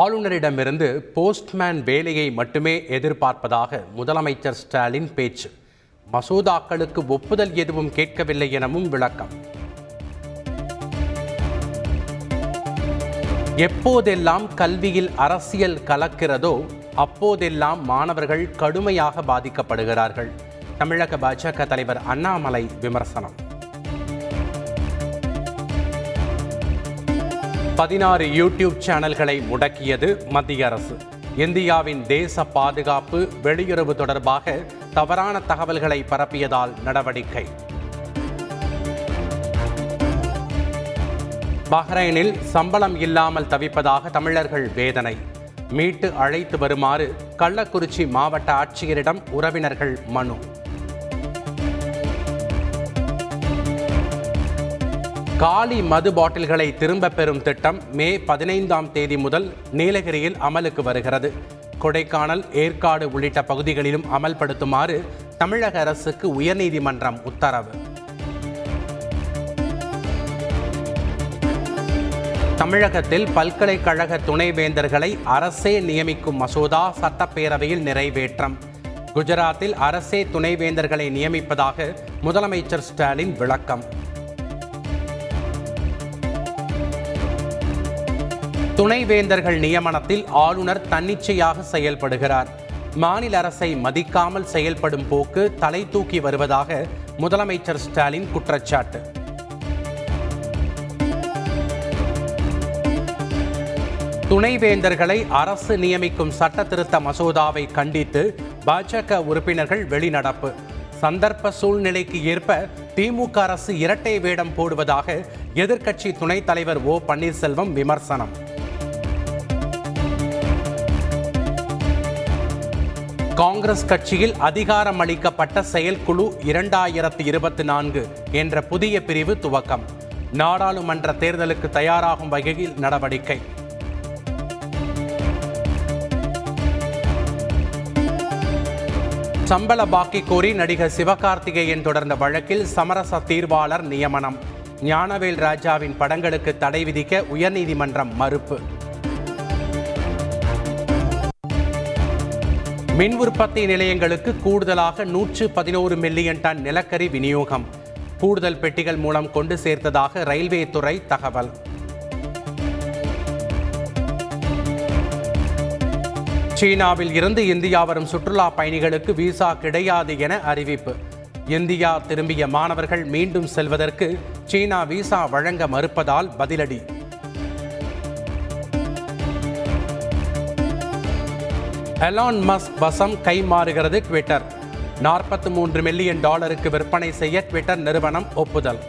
ஆளுநரிடமிருந்து postman வேலையை மட்டுமே எதிர்பார்ப்பதாக முதலமைச்சர் ஸ்டாலின் பேச்சு. மசோதாக்களுக்கு ஒப்புதல் எதுவும் கேட்கவில்லை எனவும் விளக்கம். எப்போதெல்லாம் கல்வியில் அரசியல் கலக்கிறதோ அப்போதெல்லாம் மாணவர்கள் கடுமையாக பாதிக்கப்படுகிறார்கள். தமிழக பாஜக தலைவர் அண்ணாமலை விமர்சனம். பதினாறு யூடியூப் சேனல்களை முடக்கியது மத்திய அரசு. இந்தியாவின் தேச பாதுகாப்பு வெளியுறவு தொடர்பாக தவறான தகவல்களை பரப்பியதால் நடவடிக்கை. பஹ்ரைனில் சம்பளம் இல்லாமல் தவிப்பதாக தமிழர்கள் வேதனை. மீட்டு அழைத்து வருமாறு கள்ளக்குறிச்சி மாவட்ட ஆட்சியரிடம் உறவினர்கள் மனு. காலி மது பாட்டில்களை திரும்பப் பெறும் திட்டம் மே பதினைந்தாம் தேதி முதல் நீலகிரியில் அமலுக்கு வருகிறது. கொடைக்கானல் ஏற்காடு உள்ளிட்ட பகுதிகளிலும் அமல்படுத்துமாறு தமிழக அரசுக்கு உயர்நீதிமன்றம் உத்தரவு. தமிழகத்தில் பல்கலைக்கழக துணைவேந்தர்களை அரசே நியமிக்கும் மசோதா சட்டப்பேரவையில் நிறைவேற்றம். குஜராத்தில் அரசே துணைவேந்தர்களை நியமிப்பதாக முதலமைச்சர் ஸ்டாலின் விளக்கம். துணைவேந்தர்கள் நியமனத்தில் ஆளுநர் தன்னிச்சையாக செயல்படுகிறார். மாநில அரசை மதிக்காமல் செயல்படும் போக்கு தலை தூக்கி வருவதாக முதலமைச்சர் ஸ்டாலின் குற்றச்சாட்டு. துணைவேந்தர்களை அரசு நியமிக்கும் சட்ட திருத்த மசோதாவை கண்டித்து பாஜக உறுப்பினர்கள் வெளிநடப்பு. சந்தர்ப்ப சூழ்நிலைக்கு ஏற்ப திமுக அரசு இரட்டை வேடம் போடுவதாக எதிர்க்கட்சி துணைத் தலைவர் ஓ பன்னீர்செல்வம் விமர்சனம். காங்கிரஸ் கட்சியில் அதிகாரம் அளிக்கப்பட்ட செயற்குழு இரண்டாயிரத்தி இருபத்தி நான்கு என்ற புதிய பிரிவு துவக்கம். நாடாளுமன்ற தேர்தலுக்கு தயாராகும் வகையில் நடவடிக்கை. சம்பள பாக்கி கோரி நடிகர் சிவகார்த்திகேயன் தொடர்ந்த வழக்கில் சமரச தீர்வாளர் நியமனம். ஞானவேல் ராஜாவின் படங்களுக்கு தடை விதிக்க உயர்நீதிமன்றம் மறுப்பு. மின் உற்பத்தி நிலையங்களுக்கு கூடுதலாக நூற்று பதினோரு மில்லியன் டன் நிலக்கரி விநியோகம். கூடுதல் பெட்டிகள் மூலம் கொண்டு சேர்த்ததாக ரயில்வே துறை தகவல். சீனாவில் இருந்து இந்தியா வரும் சுற்றுலா பயணிகளுக்கு விசா கிடையாது என அறிவிப்பு. இந்தியா திரும்பிய மாணவர்கள் மீண்டும் செல்வதற்கு சீனா விசா வழங்க மறுப்பதால் பதிலடி. எலான் மஸ்க் வசம் கை மாறுகிறது ட்விட்டர் நாற்பத்தி மூன்று மில்லியன் டாலருக்கு விற்பனை செய்ய ட்விட்டர் நிறுவனம் ஒப்புதல்.